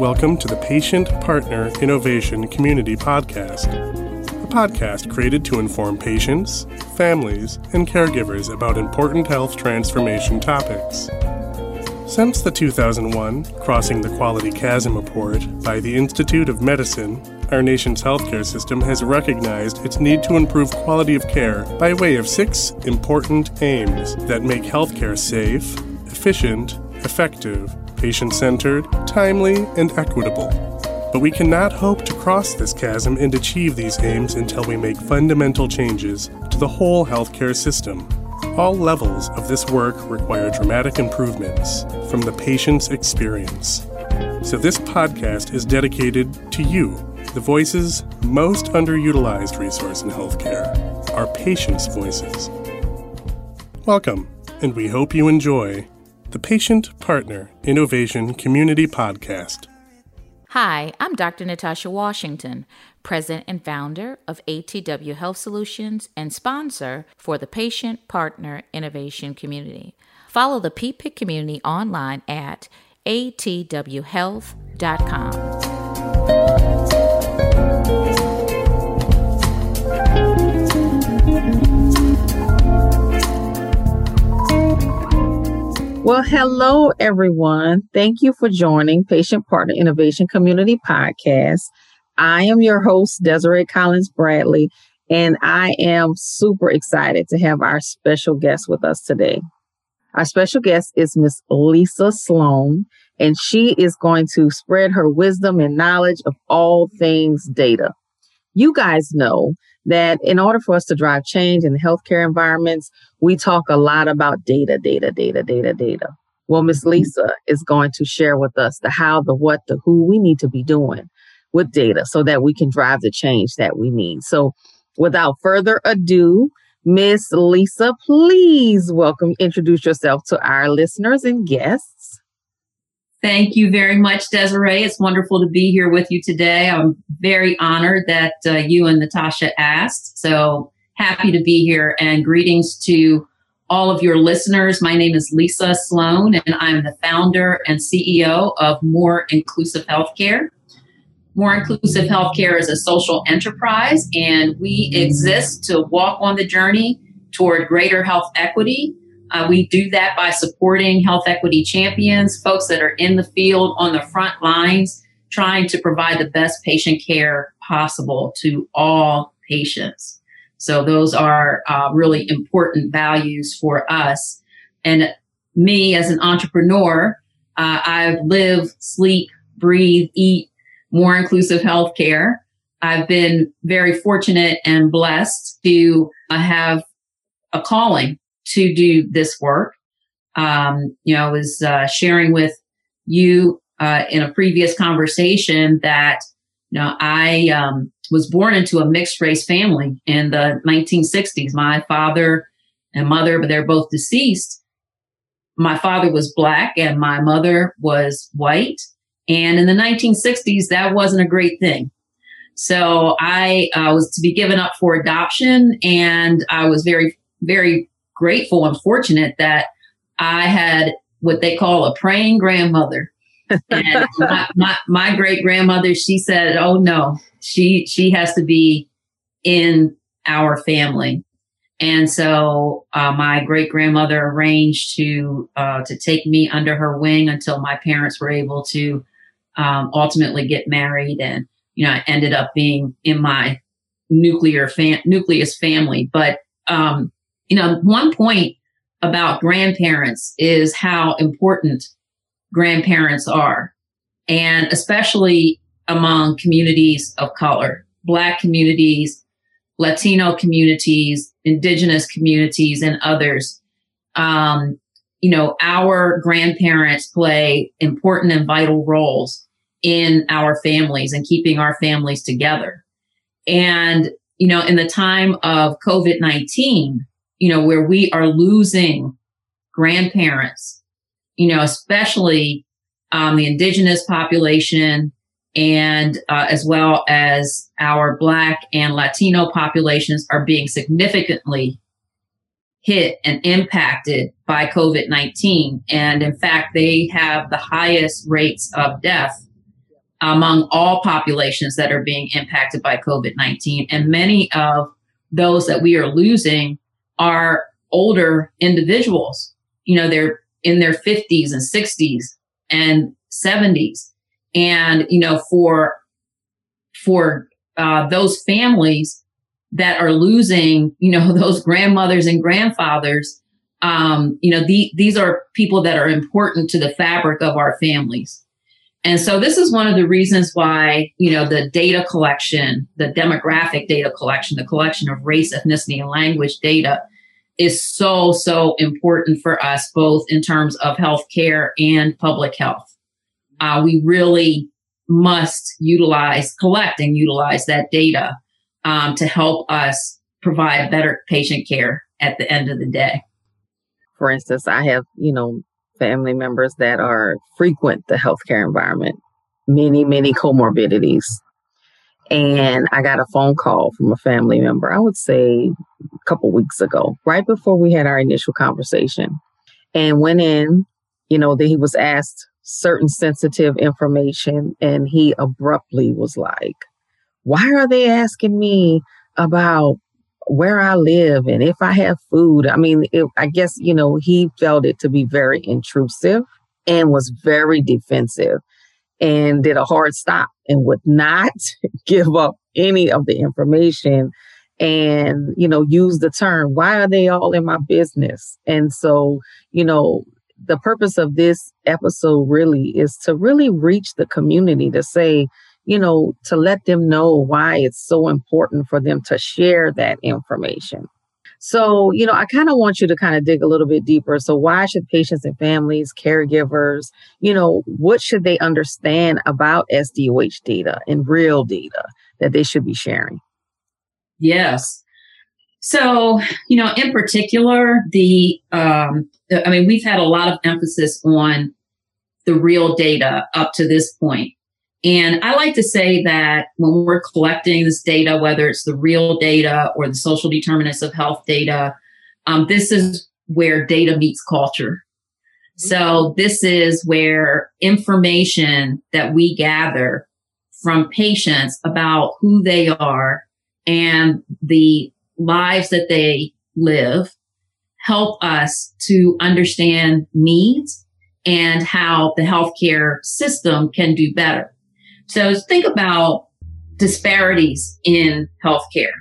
Welcome to the Patient Partner Innovation Community Podcast, a podcast created to inform patients, families, and caregivers about important health transformation topics. Since the 2001 Crossing the Quality Chasm report by the Institute of Medicine, our nation's healthcare system has recognized its need to improve quality of care by way of six important aims that make healthcare safe, efficient, effective, patient centered, timely, and equitable. But we cannot hope to cross this chasm and achieve these aims until we make fundamental changes to the whole healthcare system. All levels of this work require dramatic improvements from the patient's experience. So, this podcast is dedicated to you, the voices most underutilized resource in healthcare, our patients' voices. Welcome, and we hope you enjoy the Patient Partner Innovation Community Podcast. Hi, I'm Dr. Natasha Washington, President and founder of ATW Health Solutions and sponsor for the Patient Partner Innovation Community. Follow the PPIC community online at atwhealth.com. Well, hello, everyone. Thank you for joining Patient Partner Innovation Community Podcast. I am your host, Desiree Collins Bradley, and I am super excited to have our special guest with us today. Our special guest is Miss Lisa Sloan, and she is going to spread her wisdom and knowledge of all things data. You guys know that in order for us to drive change in the healthcare environments, we talk a lot about data, data, data, data, data. Well, Miss. Lisa is going to share with us the how, the what, the who we need to be doing with data so that we can drive the change that we need. So without further ado, Miss Lisa, please welcome, introduce yourself to our listeners and guests. Thank you very much, Desiree. It's wonderful to be here with you today. I'm very honored that uh, you and Natasha asked. So happy to be here and greetings to all of your listeners. My name is Lisa Sloan and I'm the founder and CEO of More Inclusive Healthcare. More Inclusive Healthcare is a social enterprise and we exist to walk on the journey toward greater health equity uh, we do that by supporting health equity champions, folks that are in the field on the front lines, trying to provide the best patient care possible to all patients. So those are uh, really important values for us. And me as an entrepreneur, uh, I live, sleep, breathe, eat more inclusive healthcare. I've been very fortunate and blessed to uh, have a calling to do this work. Um, you know, I was uh, sharing with you uh, in a previous conversation that you know I um, was born into a mixed race family in the 1960s. My father and mother, but they're both deceased. My father was black and my mother was white. And in the 1960s, that wasn't a great thing. So I uh, was to be given up for adoption, and I was very, very grateful and fortunate that I had what they call a praying grandmother. and my, my, my great grandmother, she said, "Oh no, she she has to be in our family." And so uh, my great grandmother arranged to uh, to take me under her wing until my parents were able to um, ultimately get married, and you know I ended up being in my nuclear fam- nucleus family. But um, you know, one point about grandparents is how important grandparents are, and especially among communities of color, Black communities, Latino communities, Indigenous communities, and others. Um, you know, our grandparents play important and vital roles in our families and keeping our families together. And, you know, in the time of COVID 19, you know, where we are losing grandparents, you know, especially um, the indigenous population and uh, as well as our Black and Latino populations are being significantly hit and impacted by COVID 19. And in fact, they have the highest rates of death among all populations that are being impacted by COVID 19. And many of those that we are losing are older individuals. You know, they're in their 50s and 60s and 70s. And, you know, for, for uh, those families that are losing, you know, those grandmothers and grandfathers, um, you know, the, these are people that are important to the fabric of our families. And so this is one of the reasons why, you know, the data collection, the demographic data collection, the collection of race, ethnicity, and language data is so, so important for us, both in terms of healthcare and public health. Uh, we really must utilize, collect and utilize that data um, to help us provide better patient care at the end of the day. For instance, I have, you know, family members that are frequent the healthcare environment, many, many comorbidities. And I got a phone call from a family member, I would say a couple weeks ago, right before we had our initial conversation, and went in, you know, that he was asked certain sensitive information, and he abruptly was like, Why are they asking me about where I live and if I have food. I mean, it, I guess, you know, he felt it to be very intrusive and was very defensive and did a hard stop and would not give up any of the information and, you know, use the term, why are they all in my business? And so, you know, the purpose of this episode really is to really reach the community to say, you know, to let them know why it's so important for them to share that information. So, you know, I kind of want you to kind of dig a little bit deeper. So, why should patients and families, caregivers, you know, what should they understand about SDOH data and real data that they should be sharing? Yes. So, you know, in particular, the, um, I mean, we've had a lot of emphasis on the real data up to this point. And I like to say that when we're collecting this data, whether it's the real data or the social determinants of health data, um, this is where data meets culture. So this is where information that we gather from patients about who they are and the lives that they live help us to understand needs and how the healthcare system can do better. So think about disparities in healthcare.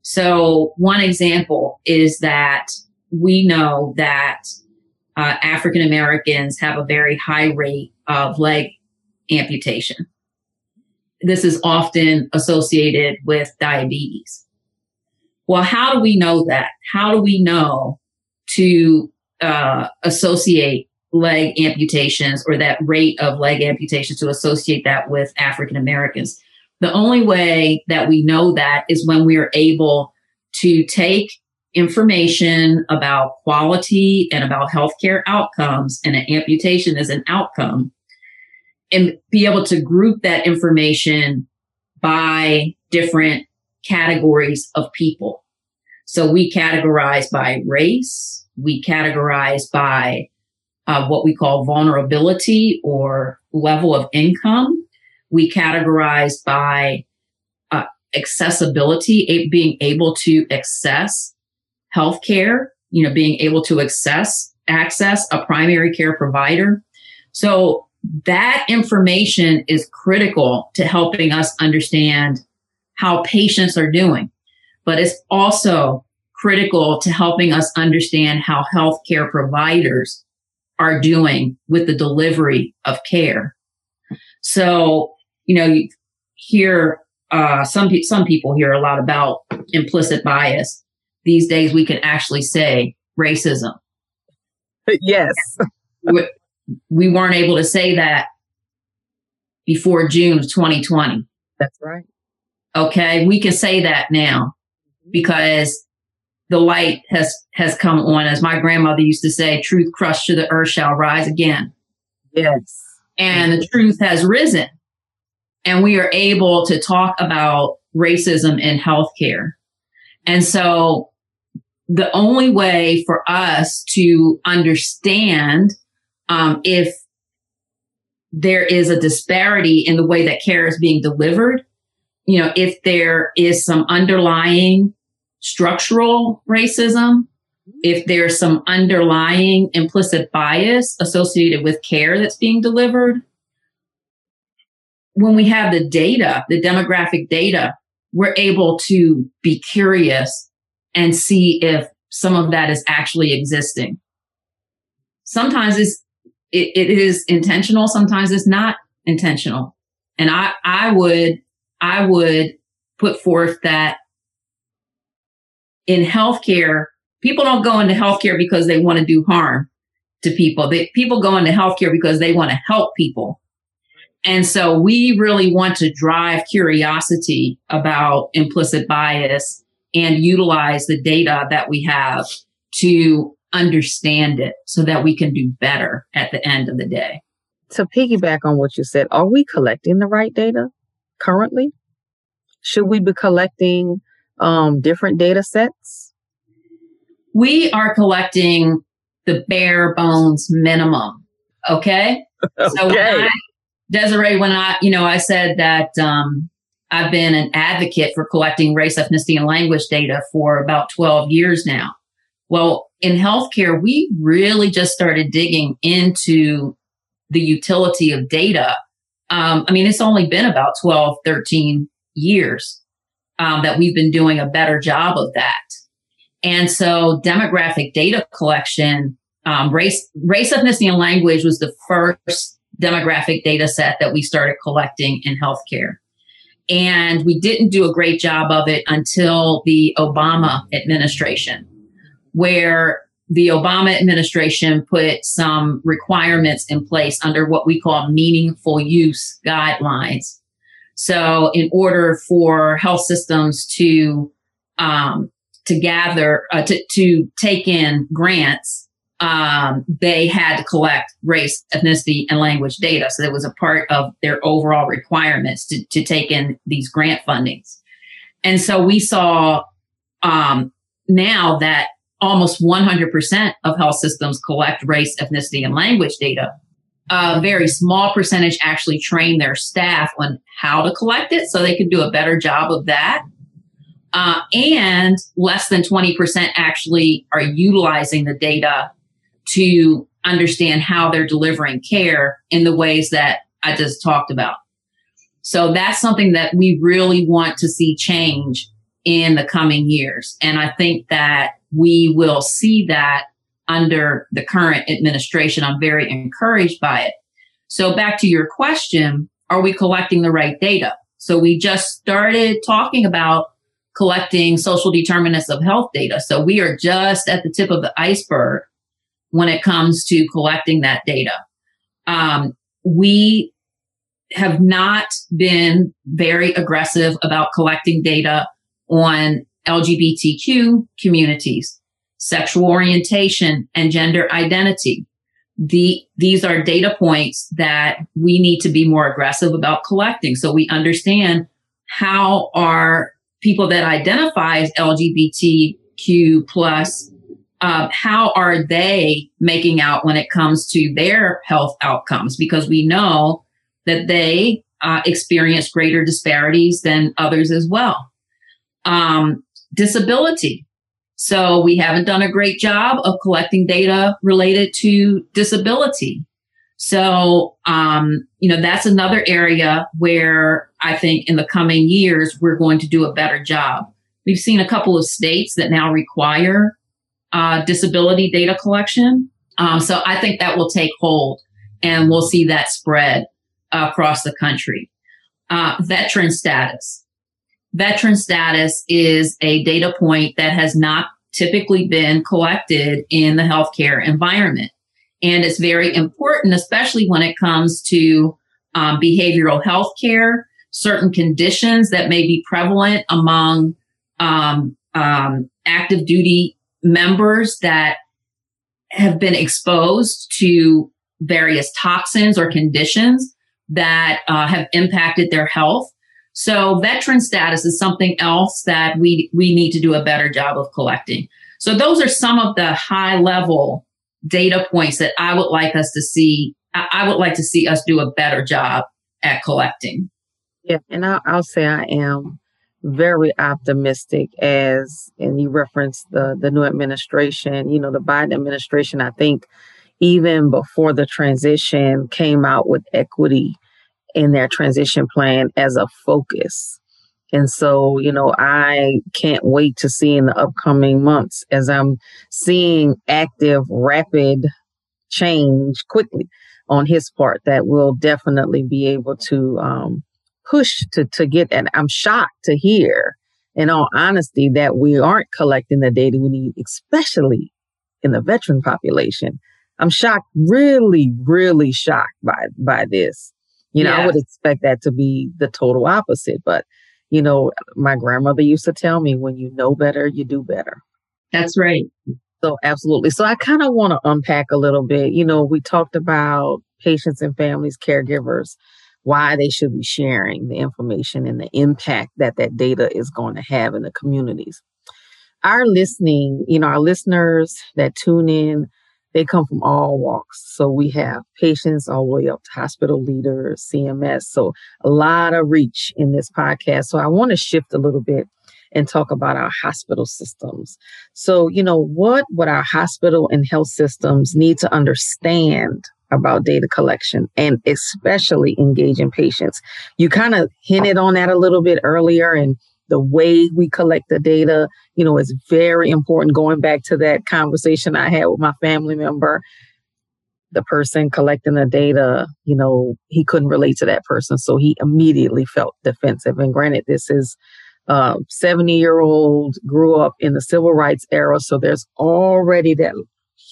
So one example is that we know that uh, African Americans have a very high rate of leg amputation. This is often associated with diabetes. Well, how do we know that? How do we know to uh, associate leg amputations or that rate of leg amputations to associate that with African Americans. The only way that we know that is when we are able to take information about quality and about healthcare outcomes, and an amputation is an outcome, and be able to group that information by different categories of people. So we categorize by race, we categorize by uh, what we call vulnerability or level of income. We categorize by uh, accessibility, a- being able to access healthcare, you know, being able to access access a primary care provider. So that information is critical to helping us understand how patients are doing, but it's also critical to helping us understand how healthcare providers are doing with the delivery of care. So, you know, you hear uh, some pe- some people hear a lot about implicit bias. These days, we can actually say racism. Yes, we, we weren't able to say that before June of 2020. That's right. Okay, we can say that now because the light has has come on. As my grandmother used to say truth crushed to the earth shall rise again. Yes. And the truth has risen and we are able to talk about racism in healthcare. And so the only way for us to understand um, if there is a disparity in the way that care is being delivered, you know, if there is some underlying structural racism, if there's some underlying implicit bias associated with care that's being delivered, when we have the data, the demographic data, we're able to be curious and see if some of that is actually existing. Sometimes it's, it, it is intentional. Sometimes it's not intentional. And I, I would, I would put forth that in healthcare, people don't go into healthcare because they want to do harm to people. They, people go into healthcare because they want to help people. And so we really want to drive curiosity about implicit bias and utilize the data that we have to understand it so that we can do better at the end of the day. To piggyback on what you said, are we collecting the right data currently? Should we be collecting um, different data sets? We are collecting the bare bones minimum. Okay. okay. So when I, Desiree, when I, you know, I said that um, I've been an advocate for collecting race, ethnicity, and language data for about 12 years now. Well, in healthcare, we really just started digging into the utility of data. Um, I mean, it's only been about 12, 13 years um, that we've been doing a better job of that. And so demographic data collection, um, race, race, ethnicity, and language was the first demographic data set that we started collecting in healthcare. And we didn't do a great job of it until the Obama administration, where the Obama administration put some requirements in place under what we call meaningful use guidelines so in order for health systems to, um, to gather, uh, to, to take in grants, um, they had to collect race, ethnicity, and language data. So that was a part of their overall requirements to, to take in these grant fundings. And so we saw, um, now that almost 100% of health systems collect race, ethnicity, and language data a very small percentage actually train their staff on how to collect it so they could do a better job of that. Uh, and less than 20% actually are utilizing the data to understand how they're delivering care in the ways that I just talked about. So that's something that we really want to see change in the coming years. And I think that we will see that under the current administration. I'm very encouraged by it. So back to your question, are we collecting the right data? So we just started talking about collecting social determinants of health data. So we are just at the tip of the iceberg when it comes to collecting that data. Um, we have not been very aggressive about collecting data on LGBTQ communities sexual orientation, and gender identity. The, these are data points that we need to be more aggressive about collecting so we understand how are people that identify as LGBTQ plus uh, how are they making out when it comes to their health outcomes? Because we know that they uh, experience greater disparities than others as well. Um, disability. So we haven't done a great job of collecting data related to disability. So, um, you know, that's another area where I think in the coming years, we're going to do a better job. We've seen a couple of states that now require uh, disability data collection. Um, so I think that will take hold and we'll see that spread across the country. Uh, veteran status veteran status is a data point that has not typically been collected in the healthcare environment. And it's very important, especially when it comes to um, behavioral health care, certain conditions that may be prevalent among um, um, active duty members that have been exposed to various toxins or conditions that uh, have impacted their health. So veteran status is something else that we, we need to do a better job of collecting. So those are some of the high level data points that I would like us to see I, would like to see us do a better job at collecting. Yeah, and I'll, I'll say I am very optimistic as and you referenced the the new administration you know the biden administration i think even before the transition came out with equity in their transition plan as a focus and so you know i can't wait to see in the upcoming months as i'm seeing active rapid change quickly on his part that we'll definitely be able to um, push to, to get, and I'm shocked to hear, in all honesty, that we aren't collecting the data we need, especially in the veteran population. I'm shocked, really, really shocked by by this. You know, yeah. I would expect that to be the total opposite, but you know, my grandmother used to tell me, when you know better, you do better. That's right. So absolutely. So I kind of want to unpack a little bit. You know, we talked about patients and families, caregivers, why they should be sharing the information and the impact that that data is going to have in the communities. Our listening, you know, our listeners that tune in, they come from all walks. So we have patients all the way up to hospital leaders, CMS. So a lot of reach in this podcast. So I want to shift a little bit and talk about our hospital systems. So, you know, what would our hospital and health systems need to understand about data collection and especially engaging patients. You kind of hinted on that a little bit earlier and the way we collect the data, you know, is very important. Going back to that conversation I had with my family member, the person collecting the data, you know, he couldn't relate to that person. So he immediately felt defensive. And granted, this is um, a 70 year old, grew up in the civil rights era. So there's already that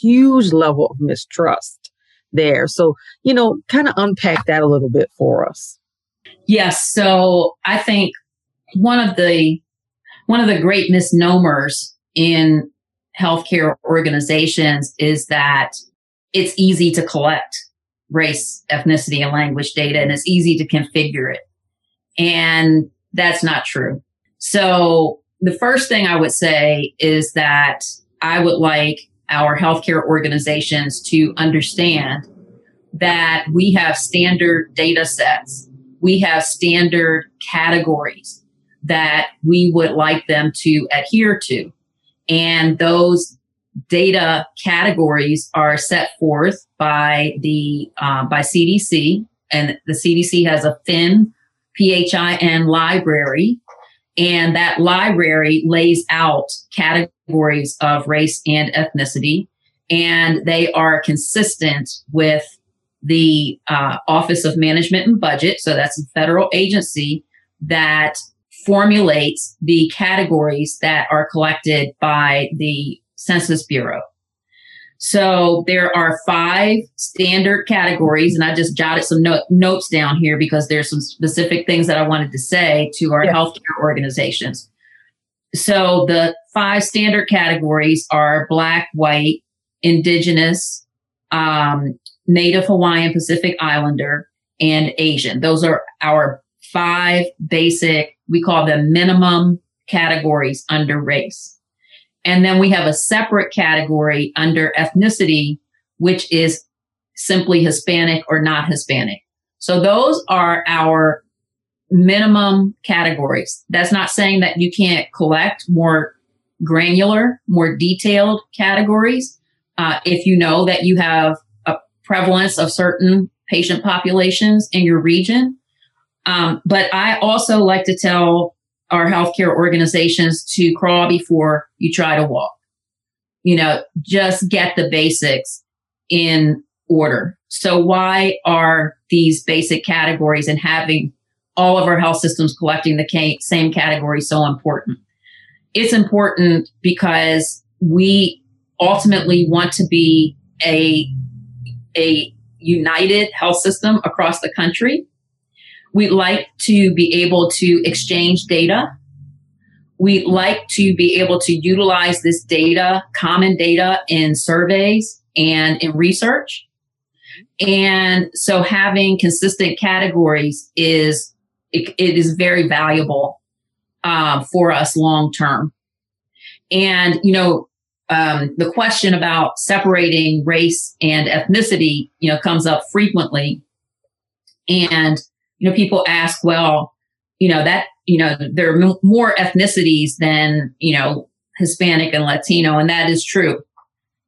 huge level of mistrust there. So, you know, kind of unpack that a little bit for us. Yes. So I think one of the one of the great misnomers in healthcare organizations is that it's easy to collect race, ethnicity, and language data, and it's easy to configure it. And that's not true. So the first thing I would say is that I would like our healthcare organizations to understand that we have standard data sets, we have standard categories that we would like them to adhere to. And those data categories are set forth by the uh, by CDC, and the CDC has a PHIN PHIN library and that library lays out categories of race and ethnicity, and they are consistent with the uh, Office of Management and Budget. So that's a federal agency that formulates the categories that are collected by the Census Bureau. So there are five standard categories, and I just jotted some no- notes down here because there's some specific things that I wanted to say to our yes. healthcare organizations. So the five standard categories are Black, White, Indigenous, um, Native Hawaiian, Pacific Islander, and Asian. Those are our five basic, we call them minimum categories under race. And then we have a separate category under ethnicity, which is simply Hispanic or not Hispanic. So those are our minimum categories. That's not saying that you can't collect more granular, more detailed categories. Uh, if you know that you have a prevalence of certain patient populations in your region. Um, but I also like to tell our healthcare organizations to crawl before you try to walk. You know, just get the basics in order. So why are these basic categories and having all of our health systems collecting the same category so important? It's important because we ultimately want to be a, a united health system across the country We'd like to be able to exchange data. We'd like to be able to utilize this data, common data in surveys and in research. And so having consistent categories is, it, it is very valuable uh, for us long term. And, you know, um, the question about separating race and ethnicity, you know, comes up frequently. And, you know, people ask, well, you know, that, you know, there are more ethnicities than, you know, Hispanic and Latino. And that is true.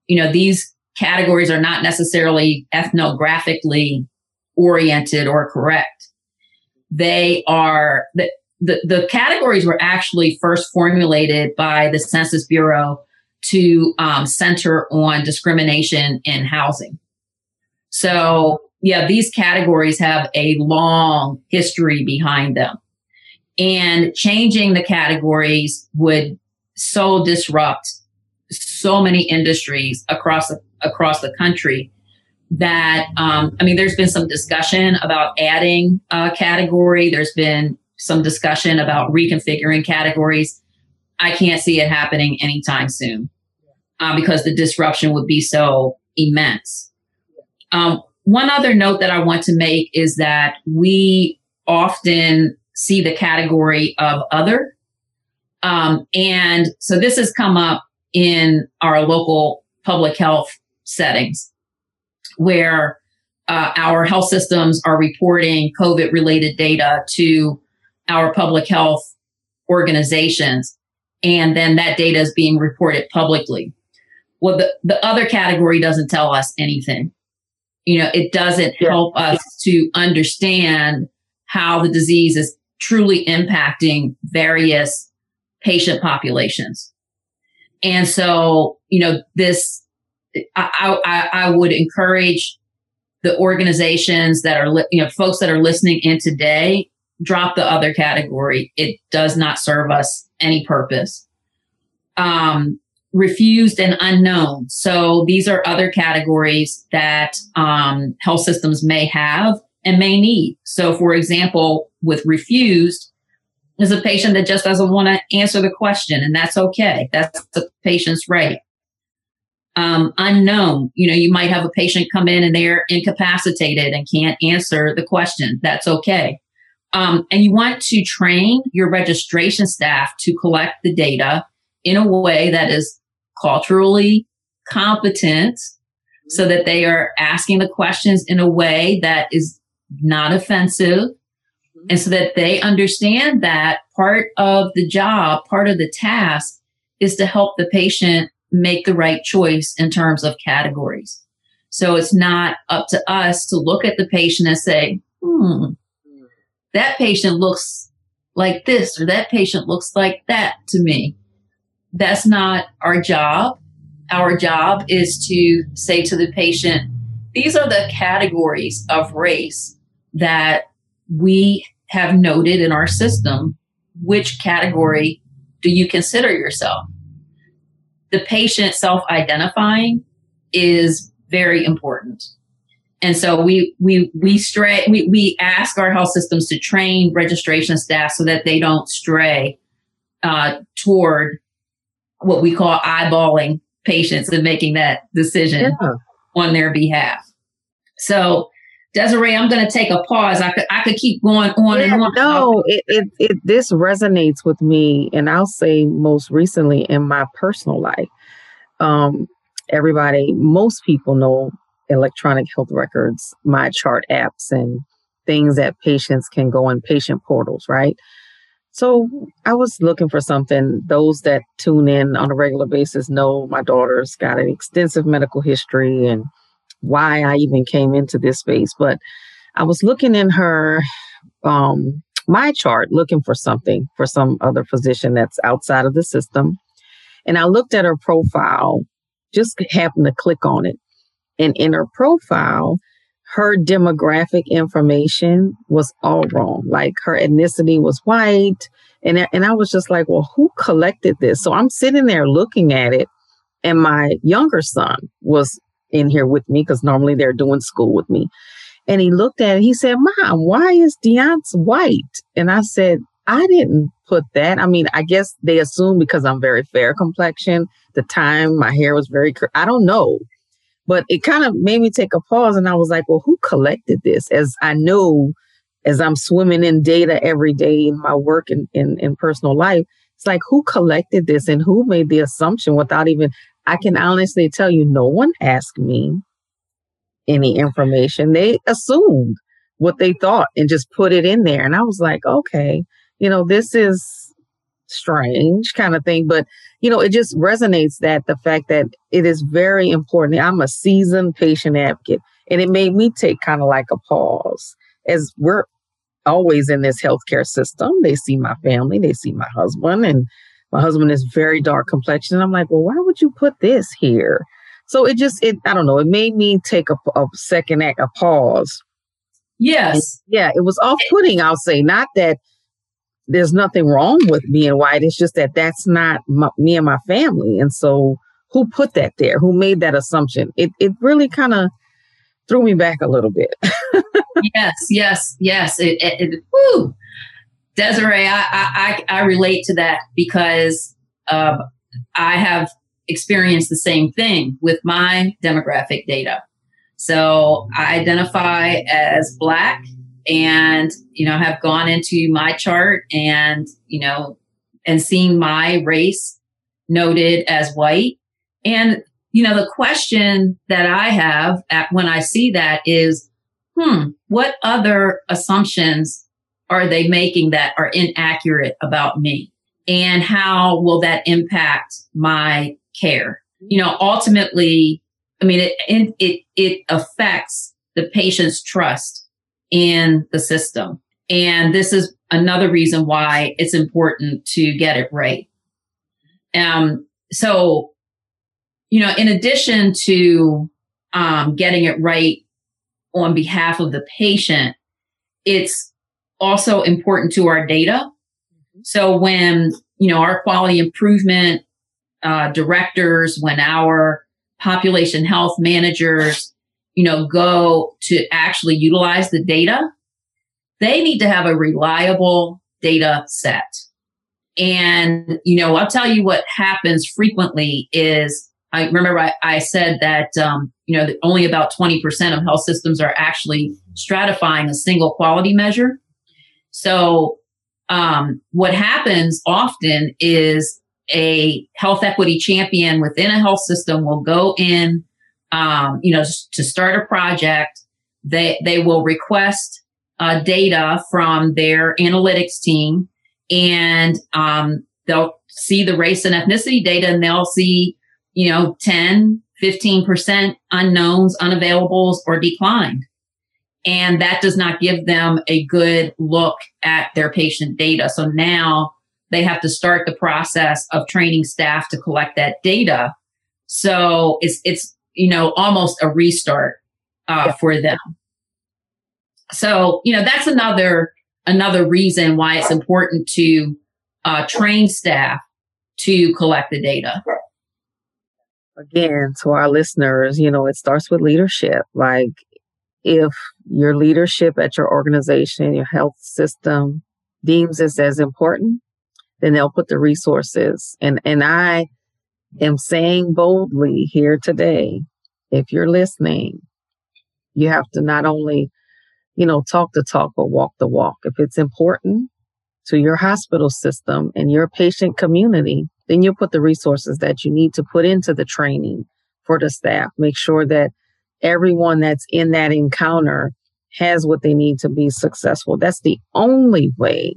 You know, these categories are not necessarily ethnographically oriented or correct. They are the, the, the categories were actually first formulated by the Census Bureau to um, center on discrimination in housing. So, yeah, these categories have a long history behind them. And changing the categories would so disrupt so many industries across the, across the country that um, I mean, there's been some discussion about adding a category. There's been some discussion about reconfiguring categories. I can't see it happening anytime soon uh, because the disruption would be so immense. Um, one other note that I want to make is that we often see the category of other. Um, and so this has come up in our local public health settings where uh, our health systems are reporting COVID related data to our public health organizations. And then that data is being reported publicly. Well, the, the other category doesn't tell us anything. You know, it doesn't yeah. help us to understand how the disease is truly impacting various patient populations. And so, you know, this, I, I, I would encourage the organizations that are, you know, folks that are listening in today, drop the other category. It does not serve us any purpose. Um, refused and unknown. So these are other categories that um, health systems may have and may need. So, for example, with refused, is a patient that just doesn't want to answer the question, and that's okay. That's the patient's right. Um, unknown, you know, you might have a patient come in and they're incapacitated and can't answer the question. That's okay. Um, and you want to train your registration staff to collect the data in a way that is culturally competent so that they are asking the questions in a way that is not offensive mm-hmm. and so that they understand that part of the job, part of the task is to help the patient make the right choice in terms of categories. So it's not up to us to look at the patient and say, hmm, that patient looks like this or that patient looks like that to me. That's not our job. Our job is to say to the patient, these are the categories of race that we have noted in our system. Which category do you consider yourself? The patient self identifying is very important. And so we we we stray we, we ask our health systems to train registration staff so that they don't stray uh, toward what we call eyeballing patients and making that decision yeah. on their behalf. So Desiree, I'm going to take a pause. I could I could keep going on yeah, and on. No, it, it it this resonates with me, and I'll say most recently in my personal life. Um, everybody, most people know electronic health records, MyChart apps, and things that patients can go in patient portals, right? So I was looking for something. Those that tune in on a regular basis know my daughter's got an extensive medical history and why I even came into this space. But I was looking in her um, MyChart, looking for something for some other physician that's outside of the system. And I looked at her profile, just happened to click on it. And in her profile, her demographic information was all wrong. Like her ethnicity was white. And, and I was just like, well, who collected this? So I'm sitting there looking at it. And my younger son was in here with me because normally they're doing school with me. And he looked at it. He said, Mom, why is Deont's white? And I said, I didn't put that. I mean, I guess they assume because I'm very fair complexion. The time my hair was very, I don't know. But it kind of made me take a pause and I was like, well, who collected this? As I know, as I'm swimming in data every day in my work and in, in personal life, it's like who collected this and who made the assumption without even I can honestly tell you, no one asked me any information. They assumed what they thought and just put it in there. And I was like, okay, you know, this is strange kind of thing. But, you know, it just resonates that the fact that it is very important. I'm a seasoned patient advocate, and it made me take kind of like a pause as we're always in this healthcare system. They see my family, they see my husband, and my husband is very dark complexion. And I'm like, well, why would you put this here? So it just, it, I don't know, it made me take a, a second act, a pause. Yes. And yeah, it was off putting, I'll say. Not that there's nothing wrong with being white. It's just that that's not my, me and my family. And so who put that there? Who made that assumption? It, it really kind of threw me back a little bit. yes, yes, yes. It, it, it whew. Desiree, I, I, I relate to that because uh, I have experienced the same thing with my demographic data. So I identify as Black and, you know, have gone into my chart and, you know, and seen my race noted as white. And, you know, the question that I have at, when I see that is, hmm, what other assumptions are they making that are inaccurate about me? And how will that impact my care? You know, ultimately, I mean, it, it, it affects the patient's trust in the system. And this is another reason why it's important to get it right. Um, so, you know, in addition to um, getting it right on behalf of the patient, it's also important to our data. Mm-hmm. So when, you know, our quality improvement uh, directors, when our population health managers, you know, go to actually utilize the data, they need to have a reliable data set. And, you know, I'll tell you what happens frequently is I remember I, I said that, um, you know, that only about 20% of health systems are actually stratifying a single quality measure. So um, what happens often is a health equity champion within a health system will go in, um, you know, to start a project. They they will request uh, data from their analytics team, and um, they'll see the race and ethnicity data, and they'll see, you know, 10, 15% unknowns, unavailables, or declined. And that does not give them a good look at their patient data. So now they have to start the process of training staff to collect that data. So it's, it's, you know, almost a restart uh, yeah. for them. So, you know, that's another, another reason why it's important to uh, train staff to collect the data. Again, to our listeners, you know, it starts with leadership. Like if your leadership at your organization, your health system deems this as important, then they'll put the resources. And, and I am saying boldly here today, if you're listening, you have to not only, you know, talk the talk, but walk the walk. If it's important to your hospital system and your patient community, then you'll put the resources that you need to put into the training for the staff. Make sure that everyone that's in that encounter has what they need to be successful. That's the only way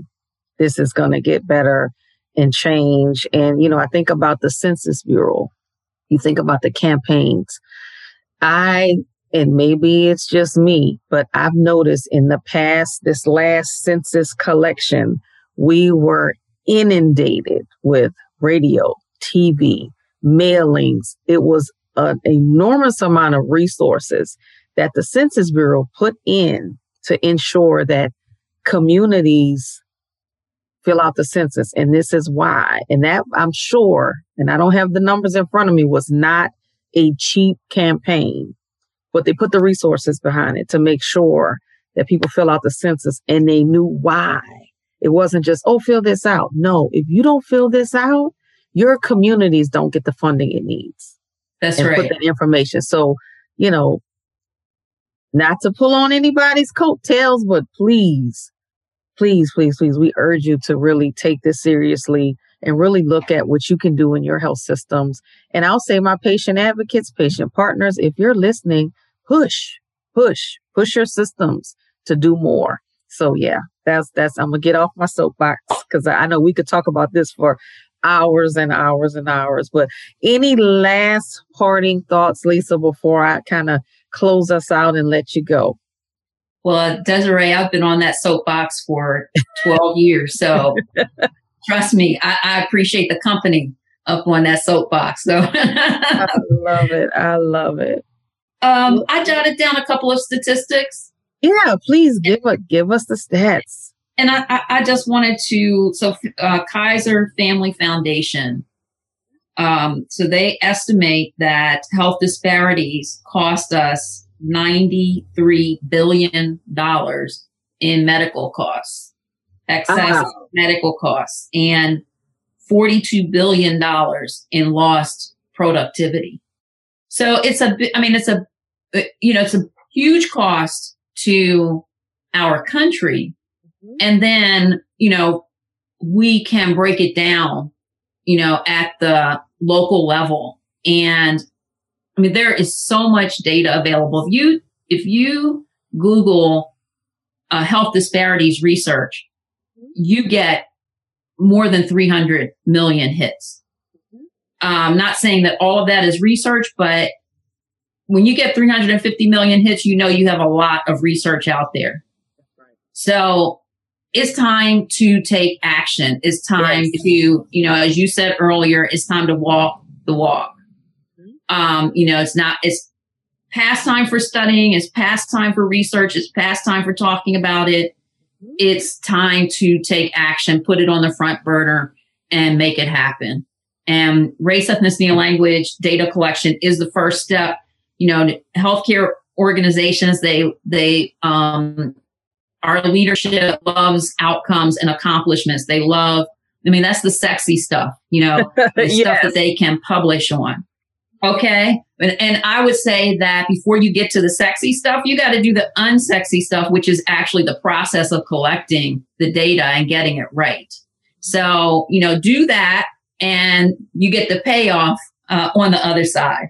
this is going to get better and change. And, you know, I think about the Census Bureau. You think about the campaigns. I, and maybe it's just me, but I've noticed in the past, this last census collection, we were inundated with radio, TV, mailings. It was an enormous amount of resources that the Census Bureau put in to ensure that communities fill out the census. And this is why. And that I'm sure, and I don't have the numbers in front of me, was not a cheap campaign, but they put the resources behind it to make sure that people fill out the census and they knew why. It wasn't just, oh, fill this out. No, if you don't fill this out, your communities don't get the funding it needs. That's right. Put that information. So, you know, not to pull on anybody's coattails, but please, please, please, please, we urge you to really take this seriously and really look at what you can do in your health systems. And I'll say, my patient advocates, patient partners, if you're listening, push, push, push your systems to do more. So yeah, that's that's I'm gonna get off my soapbox because I know we could talk about this for hours and hours and hours. But any last parting thoughts, Lisa, before I kind of close us out and let you go? Well, Desiree, I've been on that soapbox for 12 years. So trust me, I, I, appreciate the company up on that soapbox. So I love it. I love it. Um, I jotted down a couple of statistics. Yeah, please give us give us the stats. And I, I just wanted to so uh, Kaiser Family Foundation. Um, so they estimate that health disparities cost us $93 billion in medical costs, excess medical costs, and $42 billion in lost productivity. So it's a, I mean, it's a, uh, you know, it's a huge cost to our country. Mm-hmm. And then, you know, we can break it down, you know, at the local level and I mean, there is so much data available. If you, if you Google uh, health disparities research, you get more than 300 million hits. I'm not saying that all of that is research, but when you get 350 million hits, you know you have a lot of research out there. So it's time to take action. It's time yes. to, you know, as you said earlier, it's time to walk the walk. Um, you know, it's not, it's past time for studying, it's past time for research, it's past time for talking about it. It's time to take action, put it on the front burner and make it happen. And race, ethnicity, and language data collection is the first step. You know, healthcare organizations, they, they, um, our leadership loves outcomes and accomplishments. They love, I mean, that's the sexy stuff, you know, the yes. stuff that they can publish on. Okay. And, and I would say that before you get to the sexy stuff, you got to do the unsexy stuff, which is actually the process of collecting the data and getting it right. So, you know, do that and you get the payoff uh, on the other side.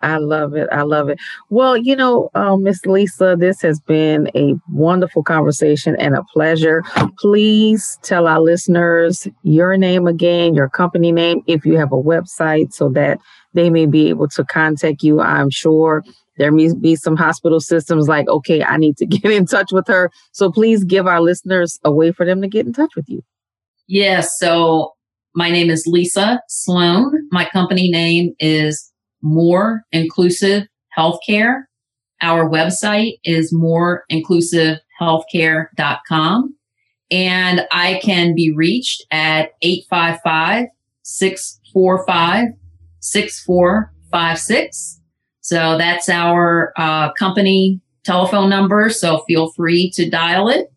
I, love it. I love it. Well, you know, uh, Miss Lisa, this has been a wonderful conversation and a pleasure. Please tell our listeners your name again, your company name, if you have a website, so that they may be able to contact you. I'm sure there may be some hospital systems like, okay, I need to get in touch with her. So please give our listeners a way for them to get in touch with you. Yes. So my name is Lisa Sloan. My company name is More Inclusive Healthcare. Our website is moreinclusivehealthcare.com. And I can be reached at 855 645 6456. So that's our uh, company telephone number. So feel free to dial it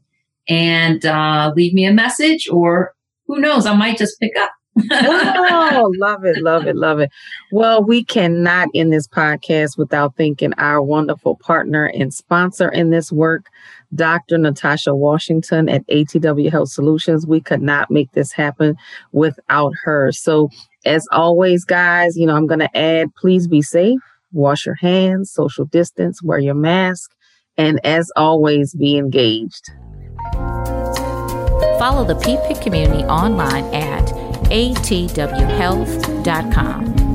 and uh, leave me a message, or who knows, I might just pick up. Oh, love it, love it, love it. Well, we cannot end this podcast without thanking our wonderful partner and sponsor in this work, Dr. Natasha Washington at ATW Health Solutions. We could not make this happen without her. So as always, guys, you know, I'm going to add please be safe, wash your hands, social distance, wear your mask, and as always, be engaged. Follow the PPIC community online at atwhealth.com.